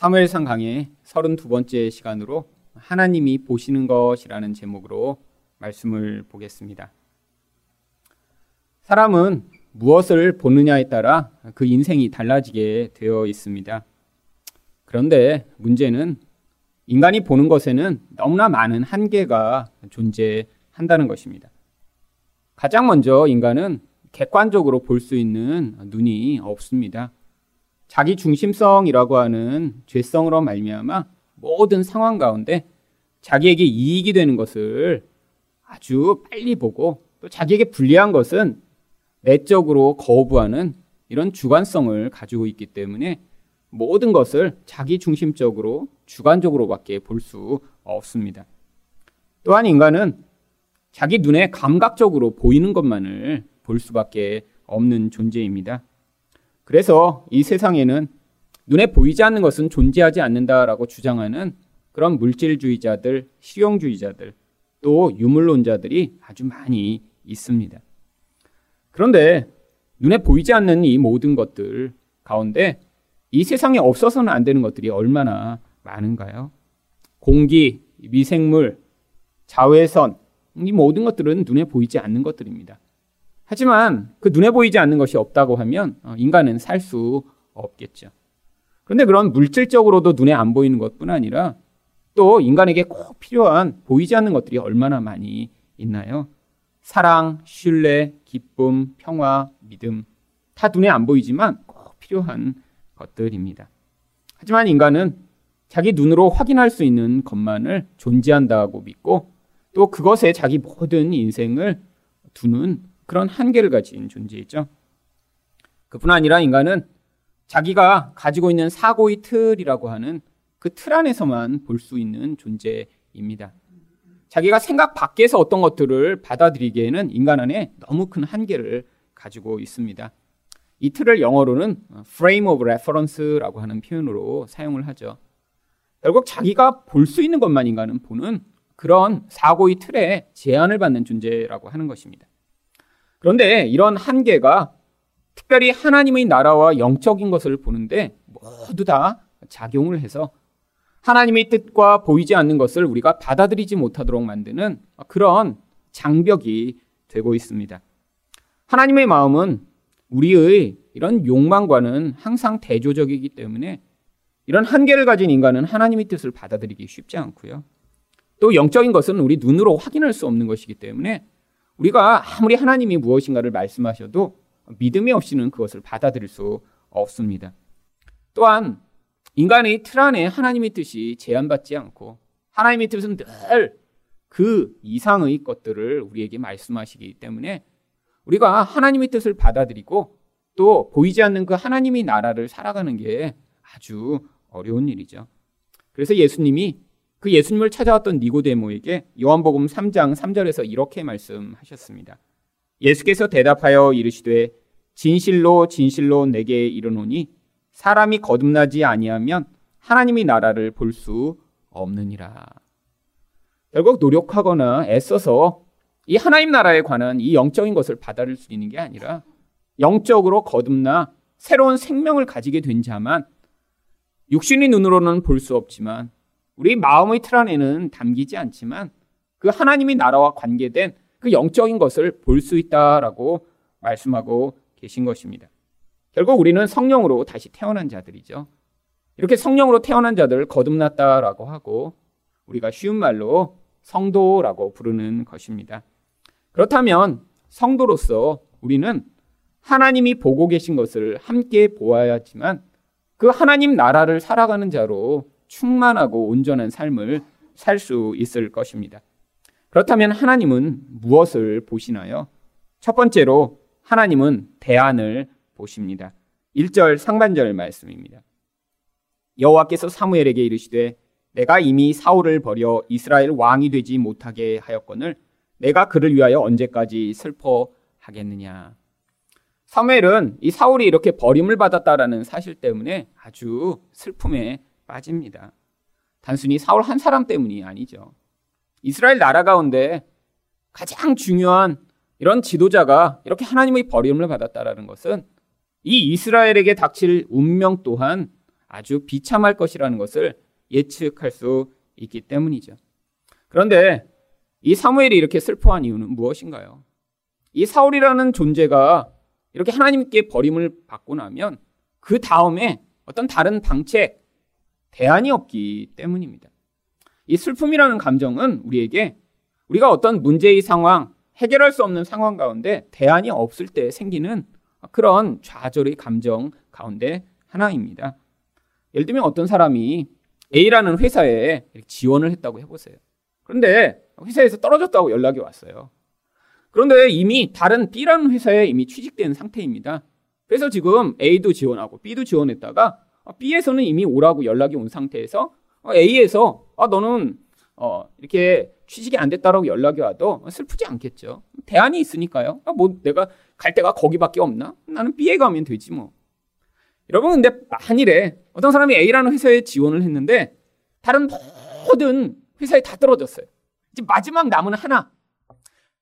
사무엘상 강의 32번째 시간으로 하나님이 보시는 것이라는 제목으로 말씀을 보겠습니다. 사람은 무엇을 보느냐에 따라 그 인생이 달라지게 되어 있습니다. 그런데 문제는 인간이 보는 것에는 너무나 많은 한계가 존재한다는 것입니다. 가장 먼저 인간은 객관적으로 볼 수 있는 눈이 없습니다. 자기 중심성이라고 하는 죄성으로 말미암아 모든 상황 가운데 자기에게 이익이 되는 것을 아주 빨리 보고 또 자기에게 불리한 것은 내적으로 거부하는 이런 주관성을 가지고 있기 때문에 모든 것을 자기 중심적으로 주관적으로밖에 볼 수 없습니다. 또한 인간은 자기 눈에 감각적으로 보이는 것만을 볼 수밖에 없는 존재입니다. 그래서 이 세상에는 눈에 보이지 않는 것은 존재하지 않는다라고 주장하는 그런 물질주의자들, 실용주의자들, 또 유물론자들이 아주 많이 있습니다. 그런데 눈에 보이지 않는 이 모든 것들 가운데 이 세상에 없어서는 안 되는 것들이 얼마나 많은가요? 공기, 미생물, 자외선, 이 모든 것들은 눈에 보이지 않는 것들입니다. 하지만 그 눈에 보이지 않는 것이 없다고 하면 어, 인간은 살 수 없겠죠. 그런데 그런 물질적으로도 눈에 안 보이는 것뿐 아니라 또 인간에게 꼭 필요한 보이지 않는 것들이 얼마나 많이 있나요? 사랑, 신뢰, 기쁨, 평화, 믿음. 다 눈에 안 보이지만 꼭 필요한 것들입니다. 하지만 인간은 자기 눈으로 확인할 수 있는 것만을 존재한다고 믿고 또 그것에 자기 모든 인생을 두는 그런 한계를 가진 존재이죠. 그뿐 아니라 인간은 자기가 가지고 있는 사고의 틀이라고 하는 그 틀 안에서만 볼 수 있는 존재입니다. 자기가 생각 밖에서 어떤 것들을 받아들이기에는 인간 안에 너무 큰 한계를 가지고 있습니다. 이 틀을 영어로는 frame of reference라고 하는 표현으로 사용을 하죠. 결국 자기가 볼 수 있는 것만 인간은 보는 그런 사고의 틀에 제한을 받는 존재라고 하는 것입니다. 그런데 이런 한계가 특별히 하나님의 나라와 영적인 것을 보는데 모두 다 작용을 해서 하나님의 뜻과 보이지 않는 것을 우리가 받아들이지 못하도록 만드는 그런 장벽이 되고 있습니다. 하나님의 마음은 우리의 이런 욕망과는 항상 대조적이기 때문에 이런 한계를 가진 인간은 하나님의 뜻을 받아들이기 쉽지 않고요. 또 영적인 것은 우리 눈으로 확인할 수 없는 것이기 때문에 우리가 아무리 하나님이 무엇인가를 말씀하셔도 믿음이 없이는 그것을 받아들일 수 없습니다. 또한 인간의 틀 안에 하나님의 뜻이 제한받지 않고 하나님의 뜻은 늘 그 이상의 것들을 우리에게 말씀하시기 때문에 우리가 하나님의 뜻을 받아들이고 또 보이지 않는 그 하나님의 나라를 살아가는 게 아주 어려운 일이죠. 그래서 예수님이 그 예수님을 찾아왔던 니고데모에게 요한복음 3장 3절에서 이렇게 말씀하셨습니다. 예수께서 대답하여 이르시되 진실로 진실로 내게 이르노니 사람이 거듭나지 아니하면 하나님의 나라를 볼 수 없느니라. 결국 노력하거나 애써서 이 하나님 나라에 관한 이 영적인 것을 받아들일 수 있는 게 아니라 영적으로 거듭나 새로운 생명을 가지게 된 자만 육신의 눈으로는 볼 수 없지만 우리 마음의 틀 안에는 담기지 않지만 그 하나님의 나라와 관계된 그 영적인 것을 볼 수 있다라고 말씀하고 계신 것입니다. 결국 우리는 성령으로 다시 태어난 자들이죠. 이렇게 성령으로 태어난 자들을 거듭났다라고 하고 우리가 쉬운 말로 성도라고 부르는 것입니다. 그렇다면 성도로서 우리는 하나님이 보고 계신 것을 함께 보아야지만 그 하나님 나라를 살아가는 자로 충만하고 온전한 삶을 살 수 있을 것입니다. 그렇다면 하나님은 무엇을 보시나요? 첫 번째로 하나님은 대안을 보십니다. 1절 상반절 말씀입니다. 여호와께서 사무엘에게 이르시되 내가 이미 사울을 버려 이스라엘 왕이 되지 못하게 하였거늘 내가 그를 위하여 언제까지 슬퍼하겠느냐. 사무엘은 이 사울이 이렇게 버림을 받았다라는 사실 때문에 아주 슬픔에 빠집니다. 단순히 사울 한 사람 때문이 아니죠. 이스라엘 나라 가운데 가장 중요한 이런 지도자가 이렇게 하나님의 버림을 받았다라는 것은 이 이스라엘에게 닥칠 운명 또한 아주 비참할 것이라는 것을 예측할 수 있기 때문이죠. 그런데 이 사무엘이 이렇게 슬퍼한 이유는 무엇인가요? 이 사울이라는 존재가 이렇게 하나님께 버림을 받고 나면 그 다음에 어떤 다른 방책, 대안이 없기 때문입니다. 이 슬픔이라는 감정은 우리에게 우리가 어떤 문제의 상황, 해결할 수 없는 상황 가운데 대안이 없을 때 생기는 그런 좌절의 감정 가운데 하나입니다. 예를 들면 어떤 사람이 A라는 회사에 지원을 했다고 해보세요. 그런데 회사에서 떨어졌다고 연락이 왔어요. 그런데 이미 다른 B라는 회사에 이미 취직된 상태입니다. 그래서 지금 A도 지원하고 B도 지원했다가 B에서는 이미 오라고 연락이 온 상태에서 A에서 아 너는 어 이렇게 취직이 안 됐다라고 연락이 와도 슬프지 않겠죠. 대안이 있으니까요. 아, 뭐 내가 갈 데가 거기밖에 없나? 나는 B에 가면 되지 뭐. 여러분 근데 만일에 어떤 사람이 A라는 회사에 지원을 했는데 다른 모든 회사에 다 떨어졌어요. 이제 마지막 남은 하나.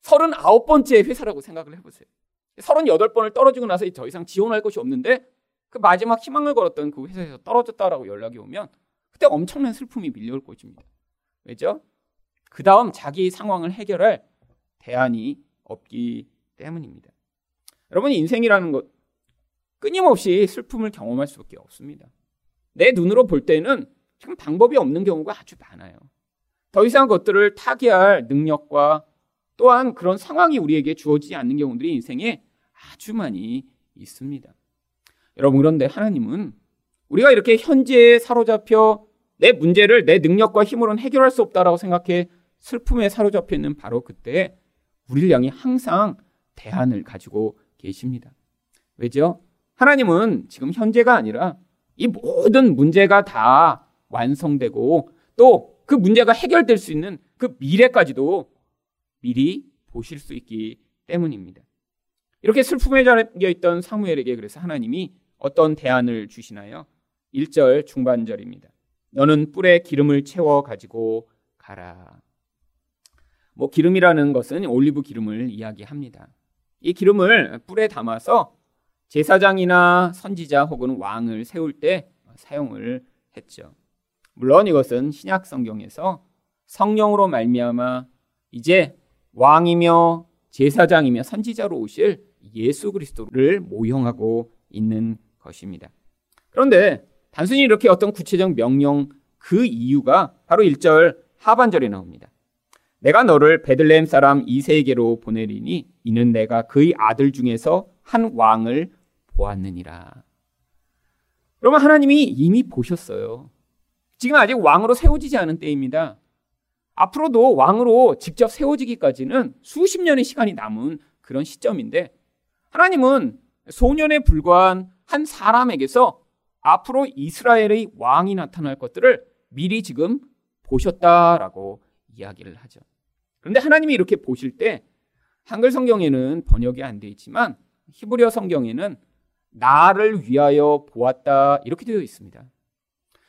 39번째 회사라고 생각을 해보세요. 38번을 떨어지고 나서 더 이상 지원할 것이 없는데 그 마지막 희망을 걸었던 그 회사에서 떨어졌다라고 연락이 오면 그때 엄청난 슬픔이 밀려올 것입니다. 왜죠? 그 다음 자기 상황을 해결할 대안이 없기 때문입니다. 여러분 인생이라는 것 끊임없이 슬픔을 경험할 수밖에 없습니다. 내 눈으로 볼 때는 지금 방법이 없는 경우가 아주 많아요. 더 이상 것들을 타개할 능력과 또한 그런 상황이 우리에게 주어지지 않는 경우들이 인생에 아주 많이 있습니다. 여러분 그런데 하나님은 우리가 이렇게 현재에 사로잡혀 내 문제를 내 능력과 힘으로는 해결할 수 없다라고 생각해 슬픔에 사로잡혀 있는 바로 그때 우리를 향해 항상 대안을 가지고 계십니다. 왜죠? 하나님은 지금 현재가 아니라 이 모든 문제가 다 완성되고 또 그 문제가 해결될 수 있는 그 미래까지도 미리 보실 수 있기 때문입니다. 이렇게 슬픔에 잠겨 있던 사무엘에게 그래서 하나님이 어떤 대안을 주시나요? 1절 중반절입니다. 너는 뿔에 기름을 채워 가지고 가라. 뭐 기름이라는 것은 올리브 기름을 이야기합니다. 이 기름을 뿔에 담아서 제사장이나 선지자 혹은 왕을 세울 때 사용을 했죠. 물론 이것은 신약 성경에서 성령으로 말미암아 이제 왕이며 제사장이며 선지자로 오실 예수 그리스도를 모형하고 있는 것입니다. 그런데 단순히 이렇게 어떤 구체적 명령 그 이유가 바로 1절 하반절에 나옵니다. 내가 너를 베들레헴 사람 이세에게로 보내리니 이는 내가 그의 아들 중에서 한 왕을 보았느니라. 여러분 하나님이 이미 보셨어요. 지금 아직 왕으로 세워지지 않은 때입니다. 앞으로도 왕으로 직접 세워지기까지는 수십 년의 시간이 남은 그런 시점인데 하나님은 소년에 불과한 한 사람에게서 앞으로 이스라엘의 왕이 나타날 것들을 미리 지금 보셨다라고 이야기를 하죠. 그런데 하나님이 이렇게 보실 때 한글 성경에는 번역이 안 돼 있지만 히브리어 성경에는 나를 위하여 보았다 이렇게 되어 있습니다.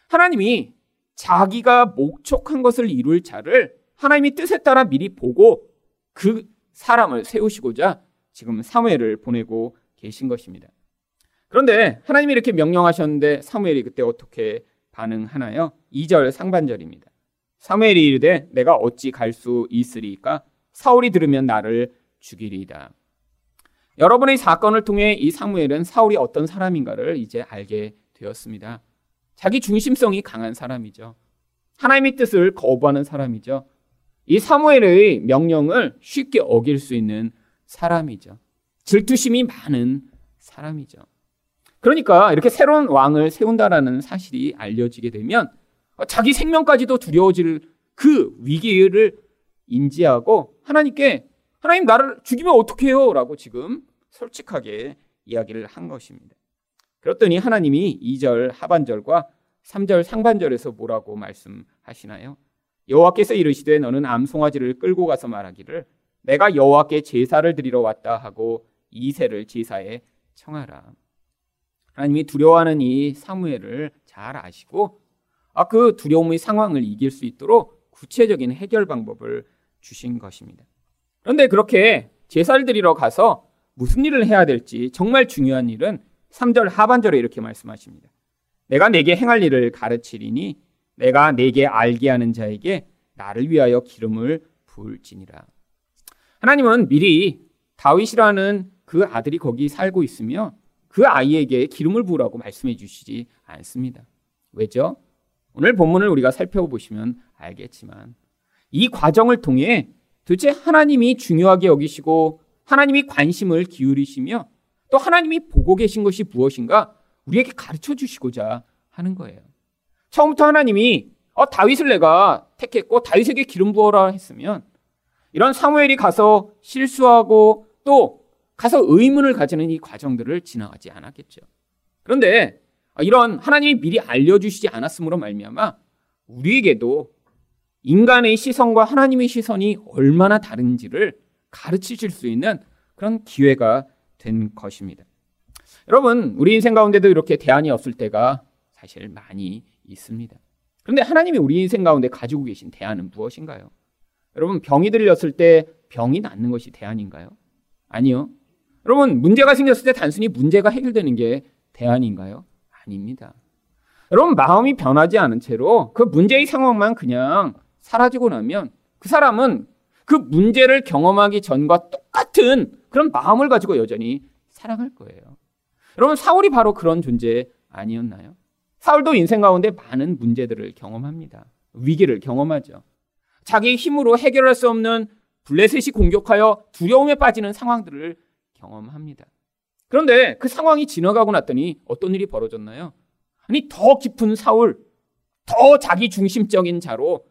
하나님이 자기가 목촉한 것을 이룰 자를 하나님이 뜻에 따라 미리 보고 그 사람을 세우시고자 지금 사무엘을 보내고 계신 것입니다. 그런데 하나님이 이렇게 명령하셨는데 사무엘이 그때 어떻게 반응하나요? 2절 상반절입니다. 사무엘이 이르되 내가 어찌 갈 수 있으리까? 사울이 들으면 나를 죽이리이다. 여러분의 사건을 통해 이 사무엘은 사울이 어떤 사람인가를 이제 알게 되었습니다. 자기 중심성이 강한 사람이죠. 하나님의 뜻을 거부하는 사람이죠. 이 사무엘의 명령을 쉽게 어길 수 있는 사람이죠. 질투심이 많은 사람이죠. 그러니까 이렇게 새로운 왕을 세운다라는 사실이 알려지게 되면 자기 생명까지도 두려워질 그 위기를 인지하고 하나님께 하나님 나를 죽이면 어떡해요? 라고 지금 솔직하게 이야기를 한 것입니다. 그랬더니 하나님이 2절 하반절과 3절 상반절에서 뭐라고 말씀하시나요? 여호와께서 이르시되 너는 암송아지를 끌고 가서 말하기를 내가 여호와께 제사를 드리러 왔다 하고 이세를 제사에 청하라. 하나님이 두려워하는 이 사무엘을 잘 아시고 아, 그 두려움의 상황을 이길 수 있도록 구체적인 해결 방법을 주신 것입니다. 그런데 그렇게 제사를 드리러 가서 무슨 일을 해야 될지 정말 중요한 일은 3절 하반절에 이렇게 말씀하십니다. 내가 내게 행할 일을 가르치리니 내가 내게 알게 하는 자에게 나를 위하여 기름을 부을지니라. 하나님은 미리 다윗이라는 그 아들이 거기 살고 있으며 그 아이에게 기름을 부으라고 말씀해 주시지 않습니다. 왜죠? 오늘 본문을 우리가 살펴보시면 알겠지만 이 과정을 통해 도대체 하나님이 중요하게 여기시고 하나님이 관심을 기울이시며 또 하나님이 보고 계신 것이 무엇인가 우리에게 가르쳐 주시고자 하는 거예요. 처음부터 하나님이 어, 다윗을 내가 택했고 다윗에게 기름 부어라 했으면 이런 사무엘이 가서 실수하고 또 가서 의문을 가지는 이 과정들을 지나가지 않았겠죠. 그런데 이런 하나님이 미리 알려주시지 않았으므로 말미암아 우리에게도 인간의 시선과 하나님의 시선이 얼마나 다른지를 가르치실 수 있는 그런 기회가 된 것입니다. 여러분, 우리 인생 가운데도 이렇게 대안이 없을 때가 사실 많이 있습니다. 그런데 하나님이 우리 인생 가운데 가지고 계신 대안은 무엇인가요? 여러분, 병이 들렸을 때 병이 낫는 것이 대안인가요? 아니요. 여러분, 문제가 생겼을 때 단순히 문제가 해결되는 게 대안인가요? 아닙니다. 여러분, 마음이 변하지 않은 채로 그 문제의 상황만 그냥 사라지고 나면 그 사람은 그 문제를 경험하기 전과 똑같은 그런 마음을 가지고 여전히 사랑할 거예요. 여러분, 사울이 바로 그런 존재 아니었나요? 사울도 인생 가운데 많은 문제들을 경험합니다. 위기를 경험하죠. 자기 힘으로 해결할 수 없는 블레셋이 공격하여 두려움에 빠지는 상황들을 경험합니다. 그런데 그 상황이 지나가고 났더니 어떤 일이 벌어졌나요? 아니, 더 깊은 사울, 더 자기 중심적인 자로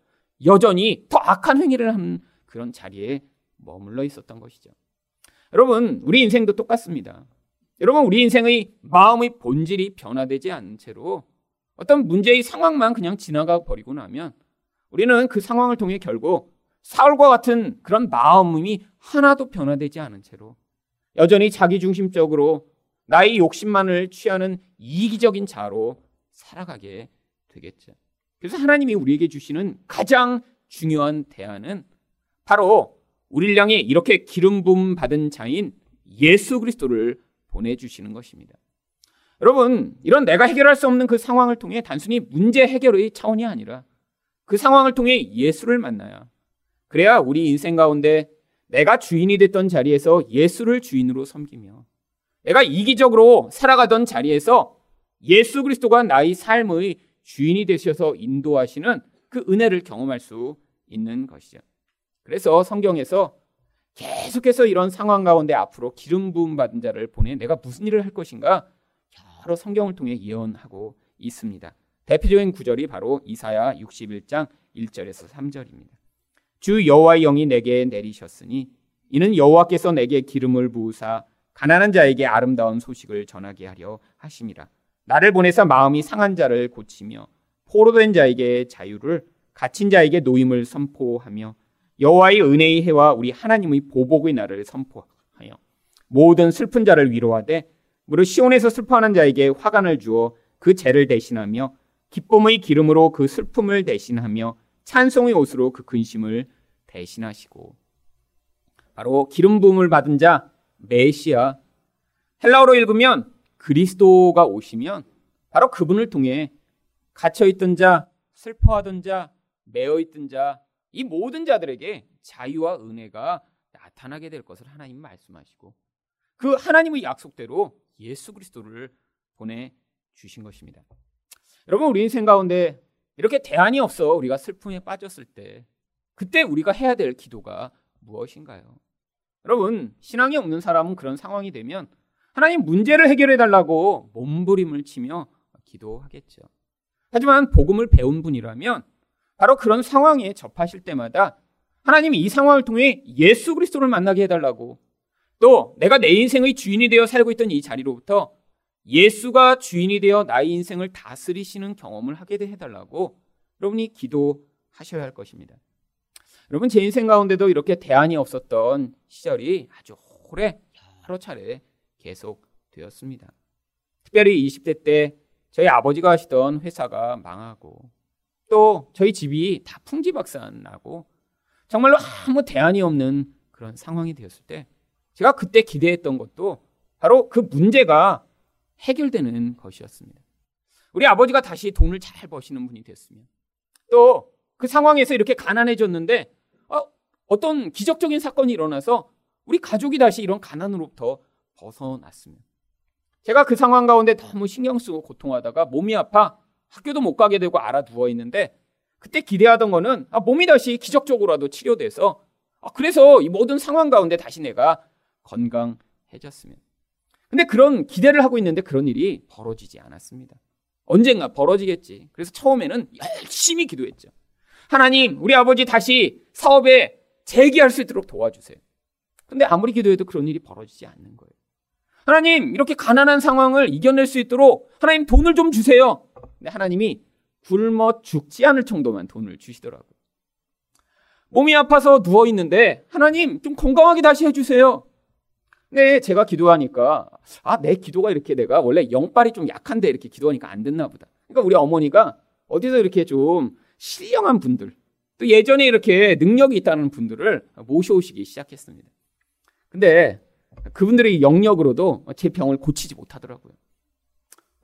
여전히 더 악한 행위를 하는 그런 자리에 머물러 있었던 것이죠. 여러분, 우리 인생도 똑같습니다. 여러분, 우리 인생의 마음의 본질이 변화되지 않은 채로 어떤 문제의 상황만 그냥 지나가 버리고 나면 우리는 그 상황을 통해 결국 사울과 같은 그런 마음이 하나도 변화되지 않은 채로 여전히 자기중심적으로 나의 욕심만을 취하는 이기적인 자로 살아가게 되겠죠. 그래서 하나님이 우리에게 주시는 가장 중요한 대안은 바로 우리를 향해 이렇게 기름 부음 받은 자인 예수 그리스도를 보내 주시는 것입니다. 여러분, 이런 내가 해결할 수 없는 그 상황을 통해 단순히 문제 해결의 차원이 아니라 그 상황을 통해 예수를 만나야 그래야 우리 인생 가운데 내가 주인이 됐던 자리에서 예수를 주인으로 섬기며 내가 이기적으로 살아가던 자리에서 예수 그리스도가 나의 삶의 주인이 되셔서 인도하시는 그 은혜를 경험할 수 있는 것이죠. 그래서 성경에서 계속해서 이런 상황 가운데 앞으로 기름 부음 받은 자를 보내 내가 무슨 일을 할 것인가 여러 성경을 통해 예언하고 있습니다. 대표적인 구절이 바로 이사야 61장 1절에서 3절입니다. 주 여호와의 영이 내게 내리셨으니 이는 여호와께서 내게 기름을 부으사 가난한 자에게 아름다운 소식을 전하게 하려 하심이라. 나를 보내사 마음이 상한 자를 고치며 포로된 자에게 자유를 갇힌 자에게 노임을 선포하며 여호와의 은혜의 해와 우리 하나님의 보복의 날을 선포하여 모든 슬픈 자를 위로하되 무릇 시온에서 슬퍼하는 자에게 화관을 주어 그 죄를 대신하며 기쁨의 기름으로 그 슬픔을 대신하며 찬송의 옷으로 그 근심을 대신하시고 바로 기름 부음을 받은 자 메시아 헬라어로 읽으면 그리스도가 오시면 바로 그분을 통해 갇혀 있던 자, 슬퍼하던 자, 매어 있던 자, 이 모든 자들에게 자유와 은혜가 나타나게 될 것을 하나님 말씀하시고 그 하나님의 약속대로 예수 그리스도를 보내 주신 것입니다. 여러분 우리 인생 가운데 이렇게 대안이 없어 우리가 슬픔에 빠졌을 때 그때 우리가 해야 될 기도가 무엇인가요? 여러분 신앙이 없는 사람은 그런 상황이 되면 하나님 문제를 해결해 달라고 몸부림을 치며 기도하겠죠. 하지만 복음을 배운 분이라면 바로 그런 상황에 접하실 때마다 하나님이 이 상황을 통해 예수 그리스도를 만나게 해달라고 또 내가 내 인생의 주인이 되어 살고 있던 이 자리로부터 예수가 주인이 되어 나의 인생을 다스리시는 경험을 하게 해달라고 여러분이 기도하셔야 할 것입니다. 여러분 제 인생 가운데도 이렇게 대안이 없었던 시절이 아주 오래 여러 차례 계속 되었습니다. 특별히 20대 때 저희 아버지가 하시던 회사가 망하고 또 저희 집이 다 풍지박산 나고 정말로 아무 대안이 없는 그런 상황이 되었을 때 제가 그때 기대했던 것도 바로 그 문제가 해결되는 것이었습니다. 우리 아버지가 다시 돈을 잘 버시는 분이 됐으면. 또 그 상황에서 이렇게 가난해졌는데 어, 어떤 기적적인 사건이 일어나서 우리 가족이 다시 이런 가난으로부터 벗어났으면. 제가 그 상황 가운데 너무 신경 쓰고 고통하다가 몸이 아파 학교도 못 가게 되고 알아 누워 있는데 그때 기대하던 거는 아, 몸이 다시 기적적으로라도 치료돼서 아, 그래서 이 모든 상황 가운데 다시 내가 건강해졌으면 근데 그런 기대를 하고 있는데 그런 일이 벌어지지 않았습니다. 언젠가 벌어지겠지. 그래서 처음에는 열심히 기도했죠. 하나님, 우리 아버지 다시 사업에 재기할 수 있도록 도와주세요. 근데 아무리 기도해도 그런 일이 벌어지지 않는 거예요. 하나님, 이렇게 가난한 상황을 이겨낼 수 있도록 하나님 돈을 좀 주세요. 근데 하나님이 굶어 죽지 않을 정도만 돈을 주시더라고요. 몸이 아파서 누워 있는데 하나님 좀 건강하게 다시 해주세요. 근데 제가 기도하니까 아 내 기도가 이렇게 내가 원래 영빨이 좀 약한데 이렇게 기도하니까 안 됐나 보다. 그러니까 우리 어머니가 어디서 이렇게 좀 신령한 분들 또 예전에 이렇게 능력이 있다는 분들을 모셔오시기 시작했습니다. 근데 그분들의 영역으로도 제 병을 고치지 못하더라고요.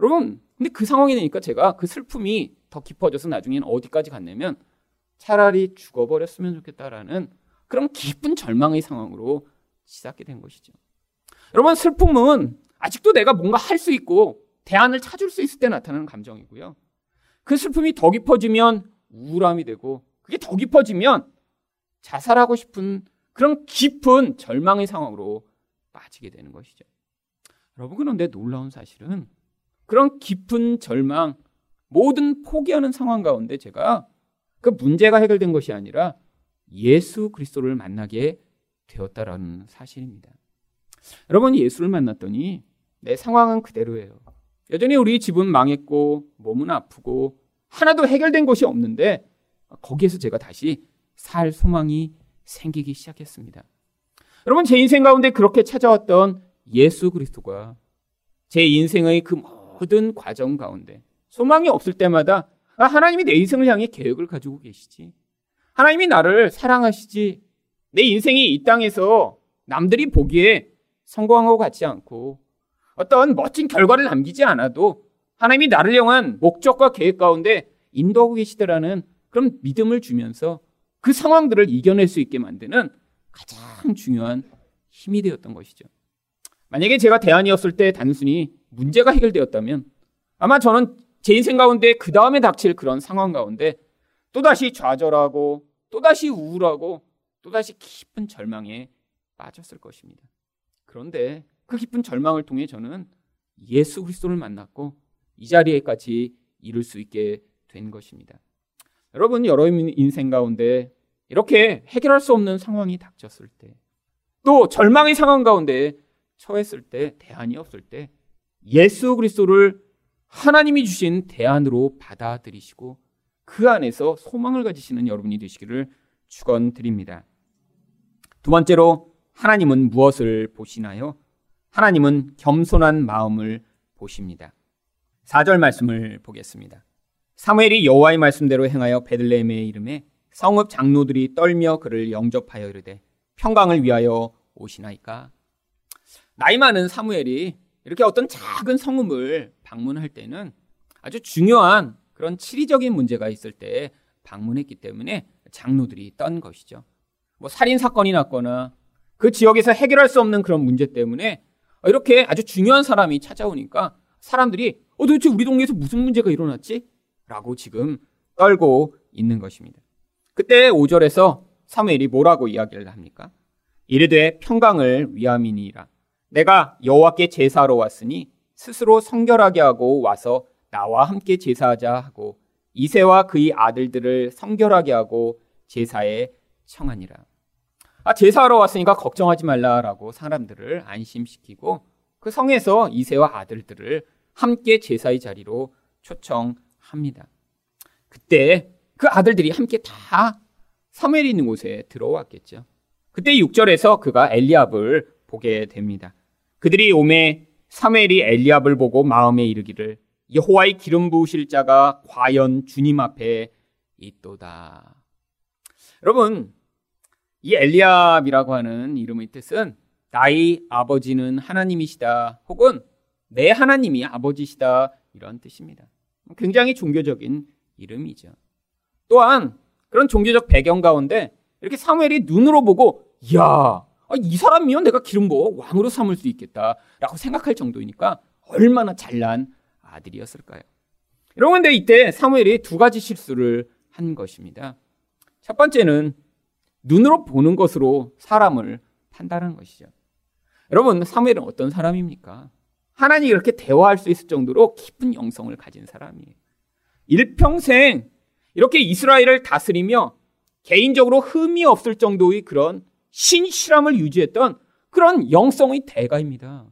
여러분, 근데 그 상황이 되니까 제가 그 슬픔이 더 깊어져서 나중에는 어디까지 갔냐면 차라리 죽어버렸으면 좋겠다라는 그런 깊은 절망의 상황으로 시작이 된 것이죠. 여러분, 슬픔은 아직도 내가 뭔가 할 수 있고 대안을 찾을 수 있을 때 나타나는 감정이고요. 그 슬픔이 더 깊어지면 우울함이 되고 그게 더 깊어지면 자살하고 싶은 그런 깊은 절망의 상황으로 빠지게 되는 것이죠. 여러분, 그런데 놀라운 사실은 그런 깊은 절망, 모든 포기하는 상황 가운데 제가 그 문제가 해결된 것이 아니라 예수 그리스도를 만나게 되었다라는 사실입니다. 여러분 예수를 만났더니 내 상황은 그대로예요. 여전히 우리 집은 망했고 몸은 아프고 하나도 해결된 것이 없는데 거기에서 제가 다시 살 소망이 생기기 시작했습니다. 여러분 제 인생 가운데 그렇게 찾아왔던 예수 그리스도가 제 인생의 그 모든 과정 가운데 소망이 없을 때마다 아, 하나님이 내 인생을 향해 계획을 가지고 계시지. 하나님이 나를 사랑하시지. 내 인생이 이 땅에서 남들이 보기에 성공한 것 같지 않고 어떤 멋진 결과를 남기지 않아도 하나님이 나를 향한 목적과 계획 가운데 인도하고 계시더라는 그런 믿음을 주면서 그 상황들을 이겨낼 수 있게 만드는 가장 중요한 힘이 되었던 것이죠. 만약에 제가 대안이었을 때 단순히 문제가 해결되었다면 아마 저는 제 인생 가운데 그 다음에 닥칠 그런 상황 가운데 또다시 좌절하고 또다시 우울하고 또다시 깊은 절망에 빠졌을 것입니다. 그런데 그 깊은 절망을 통해 저는 예수 그리스도를 만났고 이 자리에까지 이룰 수 있게 된 것입니다. 여러분 여러분 인생 가운데 이렇게 해결할 수 없는 상황이 닥쳤을 때, 또 절망의 상황 가운데 처했을 때, 대안이 없을 때, 예수 그리스도를 하나님이 주신 대안으로 받아들이시고 그 안에서 소망을 가지시는 여러분이 되시기를 축원드립니다. 두 번째로 하나님은 무엇을 보시나요? 하나님은 겸손한 마음을 보십니다. 4절 말씀을 보겠습니다. 사무엘이 여호와의 말씀대로 행하여 베들레헴의 이름에 성읍 장로들이 떨며 그를 영접하여 이르되 평강을 위하여 오시나이까. 나이 많은 사무엘이 이렇게 어떤 작은 성읍을 방문할 때는 아주 중요한 그런 치리적인 문제가 있을 때 방문했기 때문에 장로들이 떤 것이죠. 뭐 살인 사건이 났거나 그 지역에서 해결할 수 없는 그런 문제 때문에 이렇게 아주 중요한 사람이 찾아오니까 사람들이 어 도대체 우리 동네에서 무슨 문제가 일어났지? 라고 지금 떨고 있는 것입니다. 그때 5절에서 사무엘이 뭐라고 이야기를 합니까? 이르되 평강을 위함이니라. 내가 여호와께 제사하러 왔으니 스스로 성결하게 하고 와서 나와 함께 제사하자 하고 이세와 그의 아들들을 성결하게 하고 제사에 청하니라. 아, 제사하러 왔으니까 걱정하지 말라라고 사람들을 안심시키고 그 성에서 이세와 아들들을 함께 제사의 자리로 초청합니다. 그때 그 아들들이 함께 다 사무엘이 있는 곳에 들어왔겠죠. 그때 6절에서 그가 엘리압을 보게 됩니다. 그들이 오매 사무엘이 엘리압을 보고 마음에 이르기를 여호와의 기름 부으실 자가 과연 주님 앞에 있도다. 여러분, 이 엘리압이라고 하는 이름의 뜻은 나의 아버지는 하나님이시다 혹은 내 하나님이 아버지시다 이런 뜻입니다. 굉장히 종교적인 이름이죠. 또한 그런 종교적 배경 가운데 이렇게 사무엘이 눈으로 보고 이야 이 사람이면 내가 기름 부어 왕으로 삼을 수 있겠다라고 생각할 정도이니까 얼마나 잘난 아들이었을까요? 여러분 근데 이때 사무엘이 두 가지 실수를 한 것입니다. 첫 번째는 눈으로 보는 것으로 사람을 판단하는 것이죠. 여러분 사무엘은 어떤 사람입니까? 하나님이 이렇게 대화할 수 있을 정도로 깊은 영성을 가진 사람이에요. 일평생 이렇게 이스라엘을 다스리며 개인적으로 흠이 없을 정도의 그런 신실함을 유지했던 그런 영성의 대가입니다.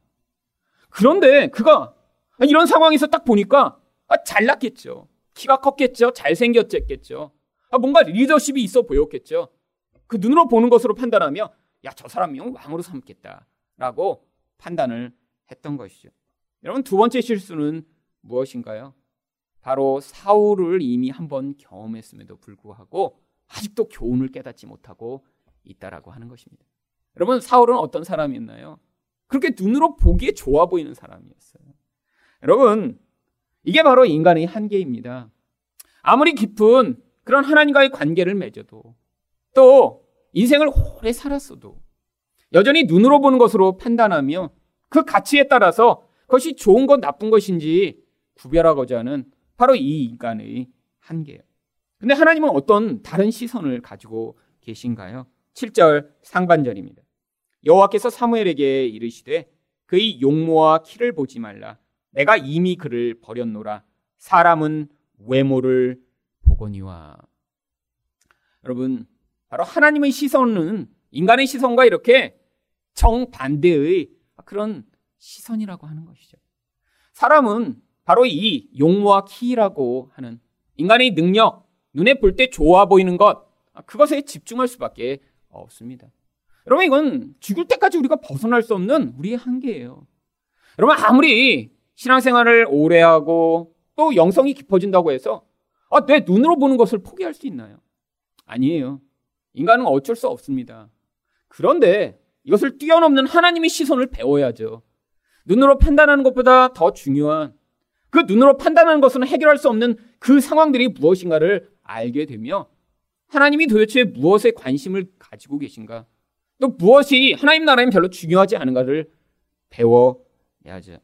그런데 그가 이런 상황에서 딱 보니까 아, 잘났겠죠. 키가 컸겠죠. 잘생겼겠죠. 아, 뭔가 리더십이 있어 보였겠죠. 그 눈으로 보는 것으로 판단하며 야, 저 사람이 왕으로 삼겠다라고 판단을 했던 것이죠. 여러분 두 번째 실수는 무엇인가요? 바로 사울을 이미 한번 경험했음에도 불구하고 아직도 교훈을 깨닫지 못하고 있다라고 하는 것입니다. 여러분 사울은 어떤 사람이었나요? 그렇게 눈으로 보기에 좋아 보이는 사람이었어요. 여러분 이게 바로 인간의 한계입니다. 아무리 깊은 그런 하나님과의 관계를 맺어도 또 인생을 오래 살았어도 여전히 눈으로 보는 것으로 판단하며 그 가치에 따라서 그것이 좋은 것 나쁜 것인지 구별하고자 하는 바로 이 인간의 한계예요. 근데 하나님은 어떤 다른 시선을 가지고 계신가요? 7절 상반절입니다. 여호와께서 사무엘에게 이르시되 그의 용모와 키를 보지 말라. 내가 이미 그를 버렸노라. 사람은 외모를 보거니와. 여러분, 바로 하나님의 시선은 인간의 시선과 이렇게 정반대의 그런 시선이라고 하는 것이죠. 사람은 바로 이 용모와 키라고 하는 인간의 능력, 눈에 볼 때 좋아 보이는 것, 그것에 집중할 수밖에 없습니다. 여러분, 이건 죽을 때까지 우리가 벗어날 수 없는 우리의 한계예요. 여러분, 아무리 신앙생활을 오래 하고 또 영성이 깊어진다고 해서 아, 내 눈으로 보는 것을 포기할 수 있나요? 아니에요. 인간은 어쩔 수 없습니다. 그런데 이것을 뛰어넘는 하나님의 시선을 배워야죠. 눈으로 판단하는 것보다 더 중요한 그 눈으로 판단하는 것은 해결할 수 없는 그 상황들이 무엇인가를 알게 되며 하나님이 도대체 무엇에 관심을 가지고 계신가 또 무엇이 하나님 나라엔 별로 중요하지 않은가를 배워야죠.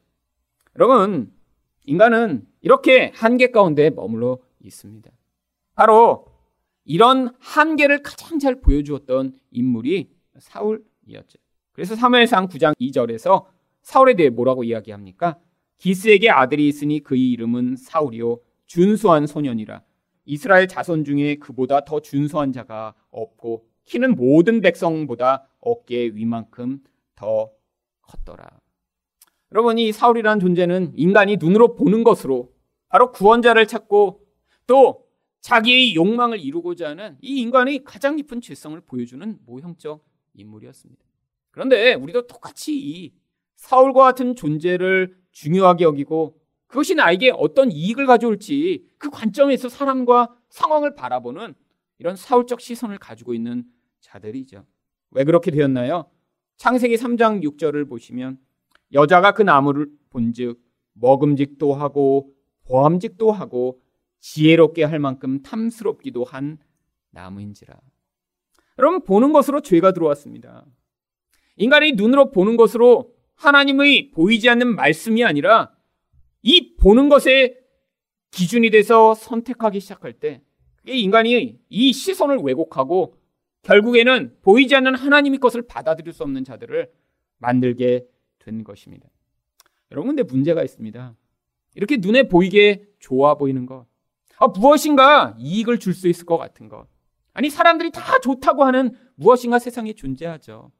여러분 인간은 이렇게 한계 가운데 머물러 있습니다. 바로 이런 한계를 가장 잘 보여주었던 인물이 사울이었죠. 그래서 사무엘상 9장 2절에서 사울에 대해 뭐라고 이야기합니까? 기스에게 아들이 있으니 그의 이름은 사울이요 준수한 소년이라 이스라엘 자손 중에 그보다 더 준수한 자가 없고 키는 모든 백성보다 어깨 위만큼 더 컸더라. 여러분 이 사울이라는 존재는 인간이 눈으로 보는 것으로 바로 구원자를 찾고 또 자기의 욕망을 이루고자 하는 이 인간의 가장 깊은 죄성을 보여주는 모형적 인물이었습니다. 그런데 우리도 똑같이 이 사울과 같은 존재를 중요하게 여기고 그것이 나에게 어떤 이익을 가져올지 그 관점에서 사람과 상황을 바라보는 이런 사울적 시선을 가지고 있는 자들이죠. 왜 그렇게 되었나요? 창세기 3장 6절을 보시면 여자가 그 나무를 본즉 먹음직도 하고 보암직도 하고 지혜롭게 할 만큼 탐스럽기도 한 나무인지라. 여러분 보는 것으로 죄가 들어왔습니다. 인간이 눈으로 보는 것으로 하나님의 보이지 않는 말씀이 아니라 이 보는 것에 기준이 돼서 선택하기 시작할 때 인간이 이 시선을 왜곡하고 결국에는 보이지 않는 하나님의 것을 받아들일 수 없는 자들을 만들게 된 것입니다. 여러분 근데 문제가 있습니다. 이렇게 눈에 보이게 좋아 보이는 것, 아, 무엇인가 이익을 줄 수 있을 것 같은 것, 아니 사람들이 다 좋다고 하는 무엇인가 세상에 존재하죠.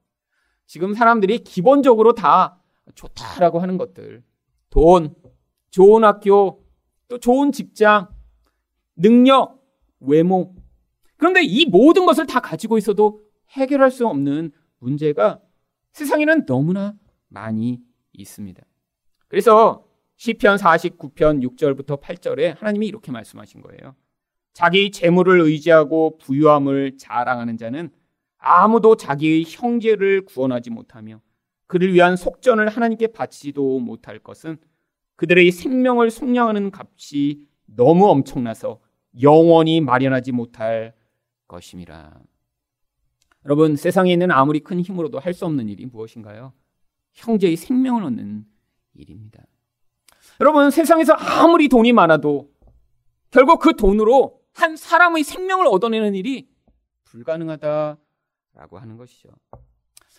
지금 사람들이 기본적으로 다 좋다라고 하는 것들. 돈, 좋은 학교, 또 좋은 직장, 능력, 외모. 그런데 이 모든 것을 다 가지고 있어도 해결할 수 없는 문제가 세상에는 너무나 많이 있습니다. 그래서 시편 49편 6절부터 8절에 하나님이 이렇게 말씀하신 거예요. 자기 재물을 의지하고 부유함을 자랑하는 자는 아무도 자기의 형제를 구원하지 못하며 그를 위한 속전을 하나님께 바치지도 못할 것은 그들의 생명을 속량하는 값이 너무 엄청나서 영원히 마련하지 못할 것임이라. 여러분, 세상에 있는 아무리 큰 힘으로도 할 수 없는 일이 무엇인가요? 형제의 생명을 얻는 일입니다. 여러분, 세상에서 아무리 돈이 많아도 결국 그 돈으로 한 사람의 생명을 얻어내는 일이 불가능하다라고 하는 것이죠.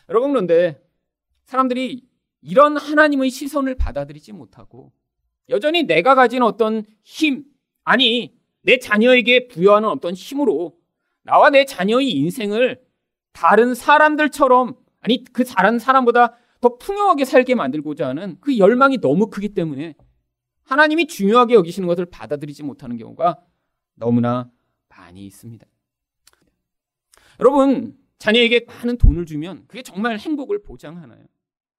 여러분, 그런데 사람들이 이런 하나님의 시선을 받아들이지 못하고 여전히 내가 가진 어떤 힘, 아니, 내 자녀에게 부여하는 어떤 힘으로 나와 내 자녀의 인생을 다른 사람들처럼, 아니, 그 다른 사람보다 더 풍요하게 살게 만들고자 하는 그 열망이 너무 크기 때문에 하나님이 중요하게 여기시는 것을 받아들이지 못하는 경우가 너무나 많이 있습니다. 여러분, 자녀에게 많은 돈을 주면 그게 정말 행복을 보장하나요?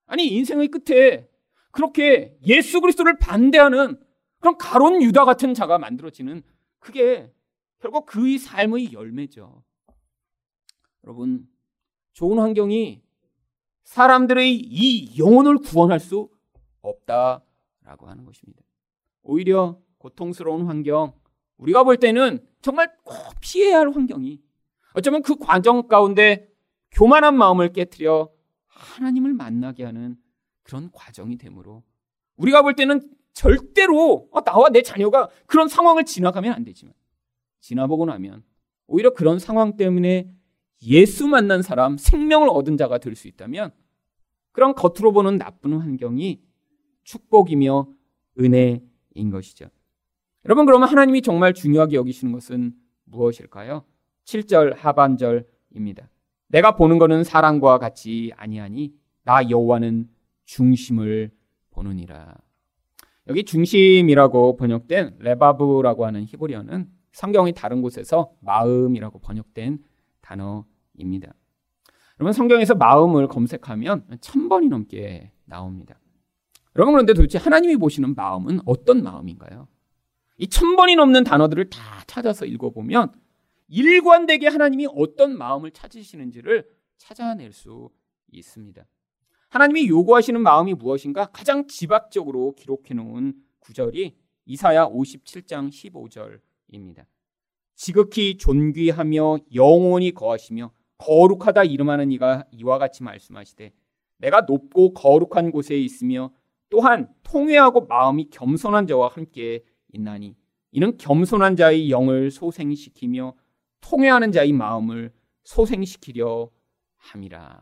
아니, 인생의 끝에 그렇게 예수 그리스도를 반대하는 그런 가론 유다 같은 자가 만들어지는 그게 결국 그의 삶의 열매죠. 여러분, 좋은 환경이 사람들의 이 영혼을 구원할 수 없다라고 하는 것입니다. 오히려 고통스러운 환경, 우리가 볼 때는 정말 꼭 피해야 할 환경이 어쩌면 그 과정 가운데 교만한 마음을 깨뜨려 하나님을 만나게 하는 그런 과정이 되므로 우리가 볼 때는 절대로 어, 나와 내 자녀가 그런 상황을 지나가면 안 되지만 지나보고 나면 오히려 그런 상황 때문에 예수 만난 사람, 생명을 얻은 자가 될 수 있다면 그런 겉으로 보는 나쁜 환경이 축복이며 은혜 인 것이죠. 여러분 그러면 하나님이 정말 중요하게 여기시는 것은 무엇일까요? 7절 하반절입니다. 내가 보는 것은 사랑과 같이 아니하니 나 여호와는 중심을 보느니라. 여기 중심이라고 번역된 레바브라고 하는 히브리어는 성경이 다른 곳에서 마음이라고 번역된 단어입니다. 여러분 성경에서 마음을 검색하면 천 번이 넘게 나옵니다. 여러분 그런데 도대체 하나님이 보시는 마음은 어떤 마음인가요? 이 천 번이 넘는 단어들을 다 찾아서 읽어보면 일관되게 하나님이 어떤 마음을 찾으시는지를 찾아낼 수 있습니다. 하나님이 요구하시는 마음이 무엇인가 가장 지박적으로 기록해 놓은 구절이 이사야 57장 15절입니다. 지극히 존귀하며 영원히 거하시며 거룩하다 이름하는 이가 이와 같이 말씀하시되 내가 높고 거룩한 곳에 있으며 또한 통회하고 마음이 겸손한 자와 함께 있나니 이는 겸손한 자의 영을 소생시키며 통회하는 자의 마음을 소생시키려 함이라.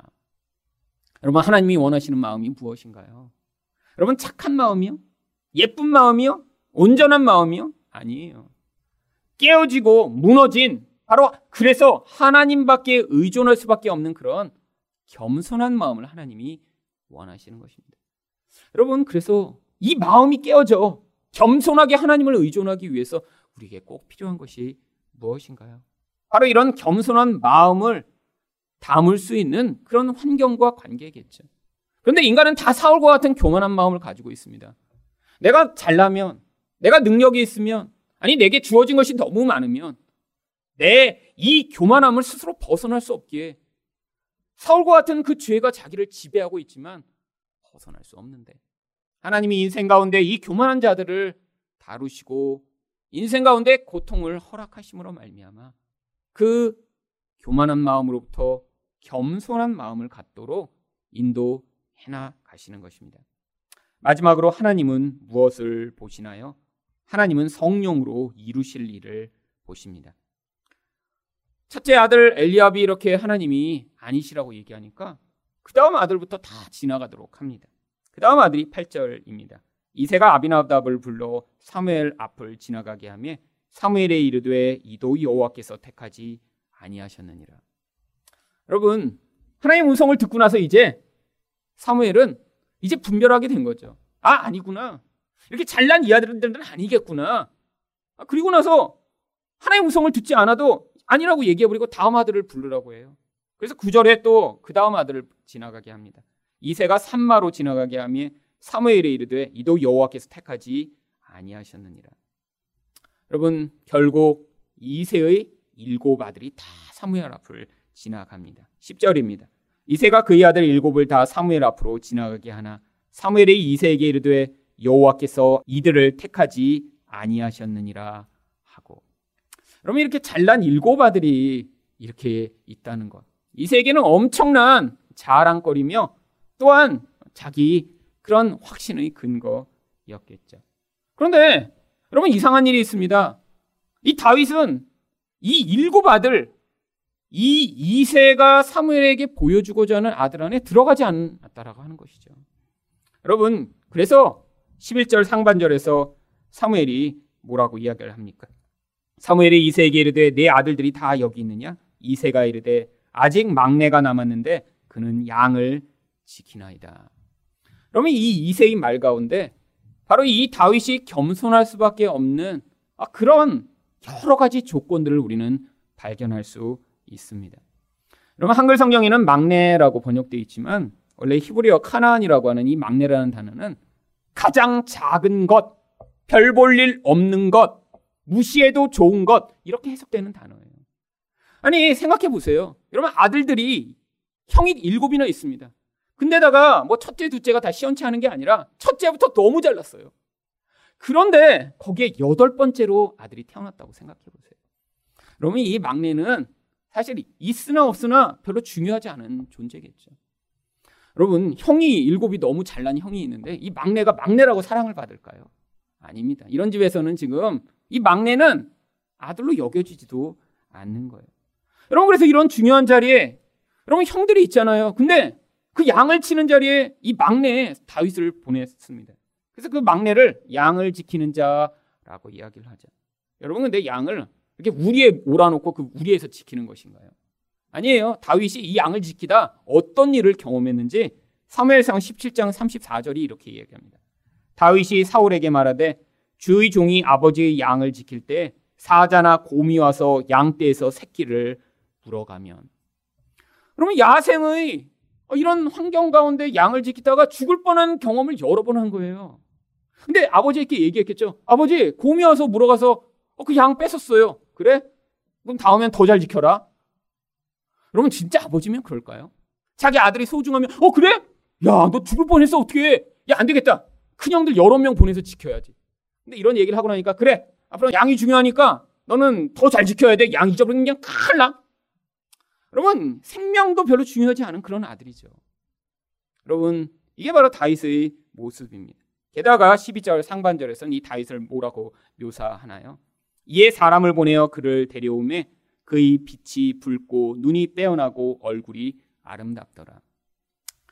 여러분 하나님이 원하시는 마음이 무엇인가요? 여러분 착한 마음이요? 예쁜 마음이요? 온전한 마음이요? 아니에요. 깨어지고 무너진 바로 그래서 하나님밖에 의존할 수밖에 없는 그런 겸손한 마음을 하나님이 원하시는 것입니다. 여러분 그래서 이 마음이 깨어져 겸손하게 하나님을 의존하기 위해서 우리에게 꼭 필요한 것이 무엇인가요? 바로 이런 겸손한 마음을 담을 수 있는 그런 환경과 관계겠죠. 그런데 인간은 다 사울과 같은 교만한 마음을 가지고 있습니다. 내가 잘나면, 내가 능력이 있으면, 아니, 내게 주어진 것이 너무 많으면, 내 이 교만함을 스스로 벗어날 수 없기에 사울과 같은 그 죄가 자기를 지배하고 있지만 벗어날 수 없는데 하나님이 인생 가운데 이 교만한 자들을 다루시고 인생 가운데 고통을 허락하심으로 말미암아 그 교만한 마음으로부터 겸손한 마음을 갖도록 인도해 나 가시는 것입니다. 마지막으로 하나님은 무엇을 보시나요? 하나님은 성령으로 이루실 일을 보십니다. 첫째 아들 엘리압이 이렇게 하나님이 아니시라고 얘기하니까 그 다음 아들부터 다 지나가도록 합니다. 그 다음 아들이 8절입니다. 이세가 아비나답을 불러 사무엘 앞을 지나가게 하며 사무엘의 이르되 이도 여호와께서 택하지 아니하셨느니라. 여러분 하나님 음성을 듣고 나서 이제 사무엘은 이제 분별하게 된 거죠. 아 아니구나. 이렇게 잘난 이 아들들은 아니겠구나. 아, 그리고 나서 하나님 음성을 듣지 않아도 아니라고 얘기해버리고 다음 아들을 부르라고 해요. 그래서 구절에 또 그 다음 아들을 지나가게 합니다. 이세가 산마로 지나가게 하며 사무엘에 이르되 이도 여호와께서 택하지 아니하셨느니라. 여러분 결국 이세의 일곱 아들이 다 사무엘 앞을 지나갑니다. 10절입니다. 이세가 그의 아들 일곱을 다 사무엘 앞으로 지나가게 하나 사무엘이 이세에게 이르되 여호와께서 이들을 택하지 아니하셨느니라 하고. 그러면 이렇게 잘난 일곱 아들이 이렇게 있다는 것. 이 세계는 엄청난 자랑거리며 또한 자기 그런 확신의 근거였겠죠. 그런데 여러분 이상한 일이 있습니다. 이 다윗은 이 일곱 아들 이 이세가 사무엘에게 보여주고자 하는 아들 안에 들어가지 않았다라고 하는 것이죠. 여러분, 그래서 11절 상반절에서 사무엘이 뭐라고 이야기를 합니까? 사무엘이 이세에게 이르되 내 아들들이 다 여기 있느냐? 이세가 이르되 아직 막내가 남았는데 그는 양을 지키나이다. 그러면 이 이세의 말 가운데 바로 이 다윗이 겸손할 수밖에 없는 아, 그런 여러 가지 조건들을 우리는 발견할 수 있습니다. 여러분 한글 성경에는 막내라고 번역되어 있지만 원래 히브리어 카나안이라고 하는 이 막내라는 단어는 가장 작은 것, 별 볼 일 없는 것, 무시해도 좋은 것 이렇게 해석되는 단어예요. 아니 생각해 보세요. 여러분 아들들이 형이 일곱이나 있습니다. 근데다가 뭐 첫째, 둘째가 다 시원치 않은 게 아니라 첫째부터 너무 잘났어요. 그런데 거기에 여덟 번째로 아들이 태어났다고 생각해 보세요. 그러면 이 막내는 사실 있으나 없으나 별로 중요하지 않은 존재겠죠. 여러분, 형이 일곱이 너무 잘난 형이 있는데 이 막내가 막내라고 사랑을 받을까요? 아닙니다. 이런 집에서는 지금 이 막내는 아들로 여겨지지도 않는 거예요. 여러분, 그래서 이런 중요한 자리에 여러분 형들이 있잖아요. 근데 그 양을 치는 자리에 이 막내 다윗을 보냈습니다. 그래서 그 막내를 양을 지키는 자라고 이야기를 하죠. 여러분 근데 양을 이렇게 우리에 몰아놓고 그 우리에서 지키는 것인가요? 아니에요. 다윗이 이 양을 지키다 어떤 일을 경험했는지 사무엘상 17장 34절이 이렇게 이야기합니다. 다윗이 사울에게 말하되 주의 종이 아버지의 양을 지킬 때 사자나 곰이 와서 양떼에서 새끼를 물어가면 그러면 야생의 이런 환경 가운데 양을 지키다가 죽을 뻔한 경험을 여러 번 한 거예요. 근데 아버지에게 얘기했겠죠. 아버지, 곰이 와서 물어가서 어, 그 양 뺏었어요. 그래? 그럼 다음엔 더 잘 지켜라. 여러분 진짜 아버지면 그럴까요? 자기 아들이 소중하면 어 그래? 야 너 죽을 뻔했어 어떻게? 야 안 되겠다. 큰형들 여러 명 보내서 지켜야지. 근데 이런 얘기를 하고 나니까 그래 앞으로 양이 중요하니까 너는 더 잘 지켜야 돼. 양 잊어버리면 그냥 큰일 나. 여러분 생명도 별로 중요하지 않은 그런 아들이죠. 여러분 이게 바로 다윗의 모습입니다. 게다가 12절 상반절에서는 이 다윗을 뭐라고 묘사하나요? 이에 사람을 보내어 그를 데려오매 그의 빛이 붉고 눈이 빼어나고 얼굴이 아름답더라.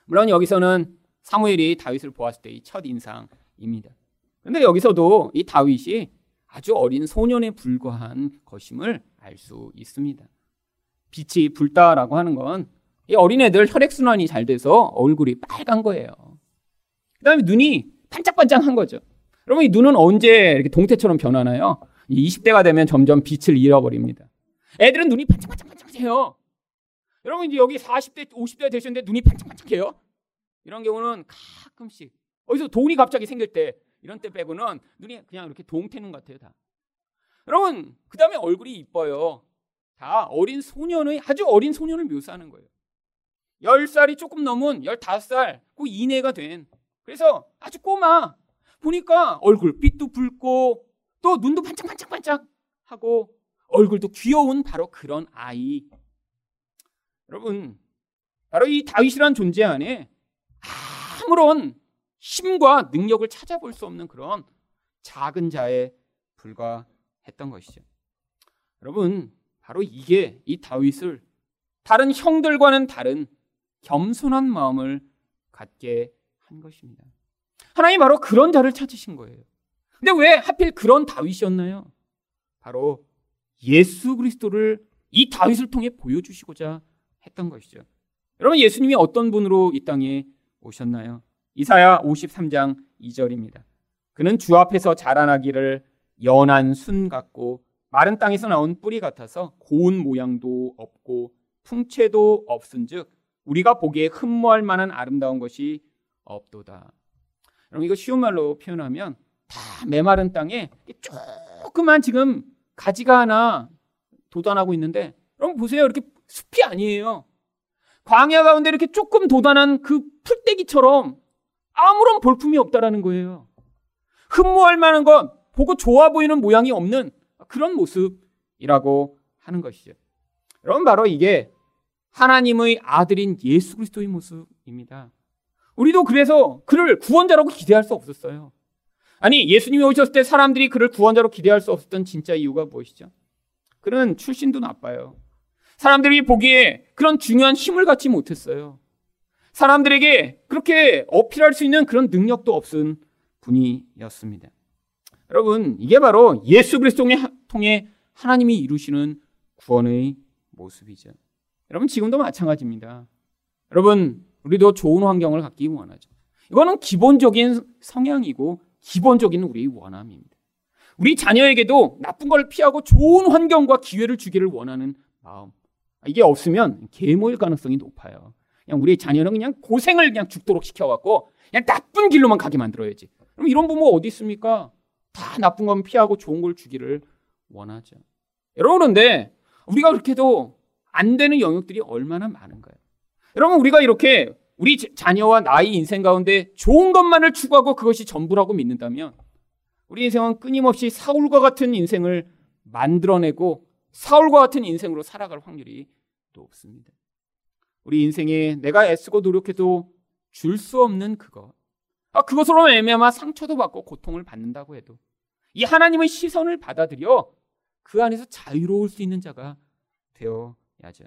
물론 여기서는 사무엘이 다윗을 보았을 때의 첫 인상입니다. 그런데 여기서도 이 다윗이 아주 어린 소년에 불과한 것임을 알 수 있습니다. 빛이 붉다라고 하는 건 이 어린애들 혈액순환이 잘 돼서 얼굴이 빨간 거예요. 그 다음에 눈이 반짝반짝한 거죠. 여러분, 이 눈은 언제 이렇게 동태처럼 변하나요? 20대가 되면 점점 빛을 잃어버립니다. 애들은 눈이 반짝반짝반짝해요. 여러분 이제 여기 40대, 50대 되셨는데 눈이 반짝반짝해요. 이런 경우는 가끔씩 어디서 돈이 갑자기 생길 때 이런 때 빼고는 눈이 그냥 이렇게 동태눈 같아요 다. 여러분 그 다음에 얼굴이 이뻐요. 다 어린 소년의 아주 어린 소년을 묘사하는 거예요. 10살이 조금 넘은 15살 그 이내가 된 그래서 아주 꼬마 보니까 얼굴빛도 붉고 또 눈도 반짝반짝반짝 하고 얼굴도 귀여운 바로 그런 아이. 여러분, 바로 이 다윗이란 존재 안에 아무런 힘과 능력을 찾아볼 수 없는 그런 작은 자에 불과했던 것이죠. 여러분, 바로 이게 이 다윗을 다른 형들과는 다른 겸손한 마음을 갖게 한 것입니다. 하나님 바로 그런 자를 찾으신 거예요. 근데 왜 하필 그런 다윗이었나요? 바로 예수 그리스도를 이 다윗을 통해 보여주시고자 했던 것이죠. 여러분 예수님이 어떤 분으로 이 땅에 오셨나요? 이사야 53장 2절입니다. 그는 주 앞에서 자라나기를 연한 순 같고 마른 땅에서 나온 뿌리 같아서 고운 모양도 없고 풍채도 없은즉 우리가 보기에 흠모할 만한 아름다운 것이 없도다. 여러분 이거 쉬운 말로 표현하면 다 메마른 땅에 조그만 지금 가지가 하나 도단하고 있는데 여러분 보세요. 이렇게 숲이 아니에요. 광야 가운데 이렇게 조금 도단한 그 풀떼기처럼 아무런 볼품이 없다라는 거예요. 흠모할 만한 건 보고 좋아 보이는 모양이 없는 그런 모습이라고 하는 것이죠. 여러분 바로 이게 하나님의 아들인 예수 그리스도의 모습입니다. 우리도 그래서 그를 구원자라고 기대할 수 없었어요. 아니 예수님이 오셨을 때 사람들이 그를 구원자로 기대할 수 없었던 진짜 이유가 무엇이죠? 그는 출신도 나빠요. 사람들이 보기에 그런 중요한 힘을 갖지 못했어요. 사람들에게 그렇게 어필할 수 있는 그런 능력도 없은 분이었습니다. 여러분, 이게 바로 예수 그리스도를 통해 하나님이 이루시는 구원의 모습이죠. 여러분, 지금도 마찬가지입니다. 여러분, 우리도 좋은 환경을 갖기 원하죠. 이거는 기본적인 성향이고 기본적인 우리의 원함입니다. 우리 자녀에게도 나쁜 걸 피하고 좋은 환경과 기회를 주기를 원하는 마음. 이게 없으면 계모일 가능성이 높아요. 그냥 우리 자녀는 그냥 고생을 그냥 죽도록 시켜갖고 그냥 나쁜 길로만 가게 만들어야지. 그럼 이런 부모 어디 있습니까? 다 나쁜 건 피하고 좋은 걸 주기를 원하죠. 여러분 그런데 우리가 그렇게도 안 되는 영역들이 얼마나 많은가요? 여러분 우리가 이렇게 우리 자녀와 나의 인생 가운데 좋은 것만을 추구하고 그것이 전부라고 믿는다면 우리 인생은 끊임없이 사울과 같은 인생을 만들어내고 사울과 같은 인생으로 살아갈 확률이 높습니다. 우리 인생에 내가 애쓰고 노력해도 줄 수 없는 그것. 아, 그것으로 애매하면 상처도 받고 고통을 받는다고 해도 이 하나님의 시선을 받아들여 그 안에서 자유로울 수 있는 자가 되어야죠.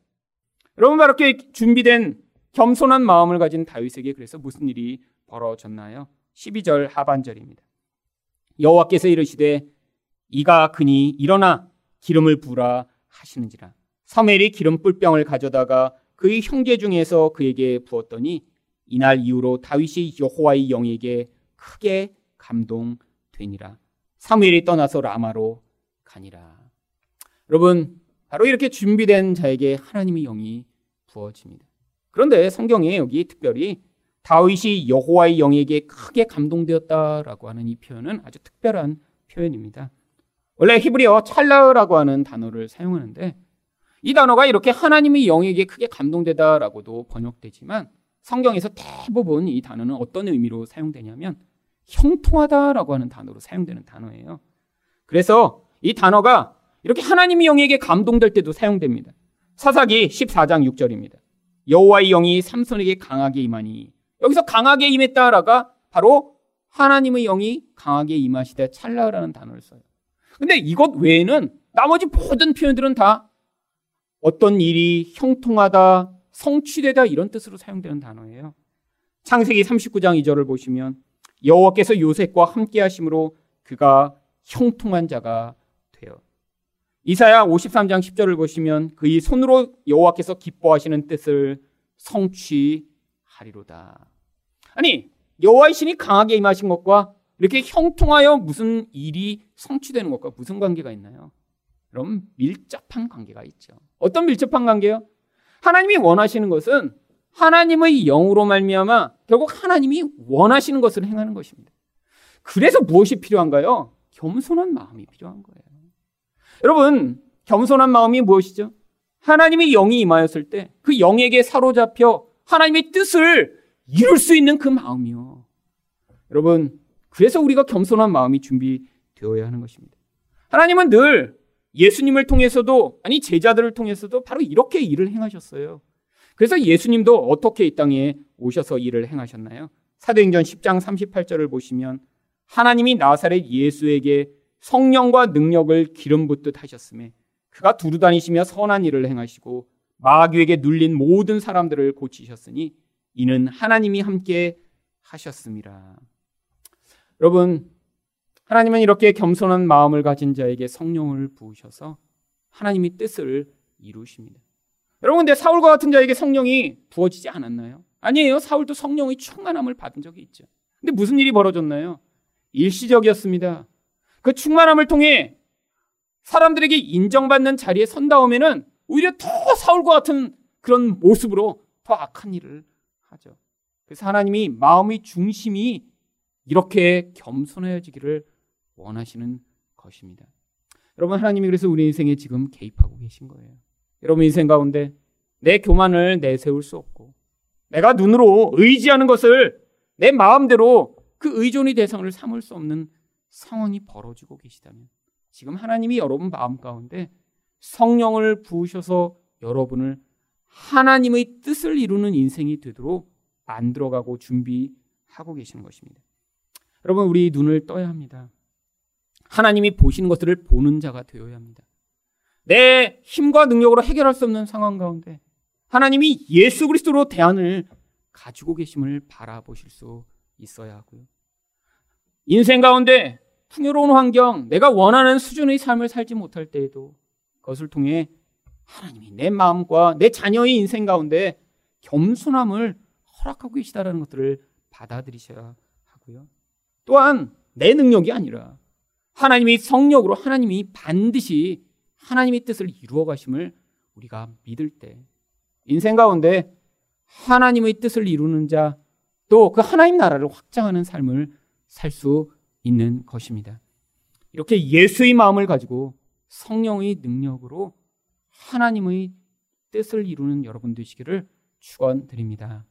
여러분 바로 이렇게 준비된 겸손한 마음을 가진 다윗에게 그래서 무슨 일이 벌어졌나요? 12절 하반절입니다. 여호와께서 이르시되 이가 그니 일어나 기름을 부라 하시는지라 사무엘이 기름 뿔병을 가져다가 그의 형제 중에서 그에게 부었더니 이날 이후로 다윗이 여호와의 영에게 크게 감동되니라 사무엘이 떠나서 라마로 가니라 여러분 바로 이렇게 준비된 자에게 하나님의 영이 부어집니다. 그런데 성경에 여기 특별히 다윗이 여호와의 영에게 크게 감동되었다라고 하는 이 표현은 아주 특별한 표현입니다. 원래 히브리어 찰라라고 하는 단어를 사용하는데 이 단어가 이렇게 하나님의 영에게 크게 감동되다라고도 번역되지만 성경에서 대부분 이 단어는 어떤 의미로 사용되냐면 형통하다라고 하는 단어로 사용되는 단어예요. 그래서 이 단어가 이렇게 하나님의 영에게 감동될 때도 사용됩니다. 사사기 14장 6절입니다. 여호와의 영이 삼손에게 강하게 임하니 여기서 강하게 임했다라가 바로 하나님의 영이 강하게 임하시되 찰나라는 단어를 써요. 근데 이것 외에는 나머지 모든 표현들은 다 어떤 일이 형통하다, 성취되다 이런 뜻으로 사용되는 단어예요. 창세기 39장 2절을 보시면 여호와께서 요셉과 함께 하심으로 그가 형통한 자가 되어 이사야 53장 10절을 보시면 그의 손으로 여호와께서 기뻐하시는 뜻을 성취하리로다. 아니 여호와의 신이 강하게 임하신 것과 이렇게 형통하여 무슨 일이 성취되는 것과 무슨 관계가 있나요? 그럼 밀접한 관계가 있죠. 어떤 밀접한 관계요? 하나님이 원하시는 것은 하나님의 영으로 말미암아 결국 하나님이 원하시는 것을 행하는 것입니다. 그래서 무엇이 필요한가요? 겸손한 마음이 필요한 거예요. 여러분, 겸손한 마음이 무엇이죠? 하나님의 영이 임하였을 때 그 영에게 사로잡혀 하나님의 뜻을 이룰 수 있는 그 마음이요. 여러분, 그래서 우리가 겸손한 마음이 준비되어야 하는 것입니다. 하나님은 늘 예수님을 통해서도 아니 제자들을 통해서도 바로 이렇게 일을 행하셨어요. 그래서 예수님도 어떻게 이 땅에 오셔서 일을 행하셨나요? 사도행전 10장 38절을 보시면 하나님이 나사렛 예수에게 성령과 능력을 기름 붓듯 하셨음에 그가 두루 다니시며 선한 일을 행하시고 마귀에게 눌린 모든 사람들을 고치셨으니 이는 하나님이 함께 하셨습니다. 여러분, 하나님은 이렇게 겸손한 마음을 가진 자에게 성령을 부으셔서 하나님이 뜻을 이루십니다. 여러분, 근데 사울과 같은 자에게 성령이 부어지지 않았나요? 아니에요. 사울도 성령의 충만함을 받은 적이 있죠. 근데 무슨 일이 벌어졌나요? 일시적이었습니다. 그 충만함을 통해 사람들에게 인정받는 자리에 선 다음에는 오히려 더 사울과 같은 그런 모습으로 더 악한 일을 하죠. 그래서 하나님이 마음의 중심이 이렇게 겸손해지기를 원하시는 것입니다. 여러분 하나님이 그래서 우리 인생에 지금 개입하고 계신 거예요. 여러분 인생 가운데 내 교만을 내세울 수 없고 내가 눈으로 의지하는 것을 내 마음대로 그 의존의 대상을 삼을 수 없는 상황이 벌어지고 계시다면 지금 하나님이 여러분 마음 가운데 성령을 부으셔서 여러분을 하나님의 뜻을 이루는 인생이 되도록 만들어가고 준비하고 계시는 것입니다. 여러분, 우리 눈을 떠야 합니다. 하나님이 보시는 것들을 보는 자가 되어야 합니다. 내 힘과 능력으로 해결할 수 없는 상황 가운데 하나님이 예수 그리스도로 대안을 가지고 계심을 바라보실 수 있어야 하고요. 인생 가운데 풍요로운 환경, 내가 원하는 수준의 삶을 살지 못할 때에도 그것을 통해 하나님이 내 마음과 내 자녀의 인생 가운데 겸손함을 허락하고 계시다라는 것들을 받아들이셔야 하고요. 또한 내 능력이 아니라 하나님의 성령으로 하나님이 반드시 하나님의 뜻을 이루어 가심을 우리가 믿을 때 인생 가운데 하나님의 뜻을 이루는 자 또 그 하나님 나라를 확장하는 삶을 살 수 있는 것입니다. 이렇게 예수의 마음을 가지고 성령의 능력으로 하나님의 뜻을 이루는 여러분 되시기를 축원드립니다.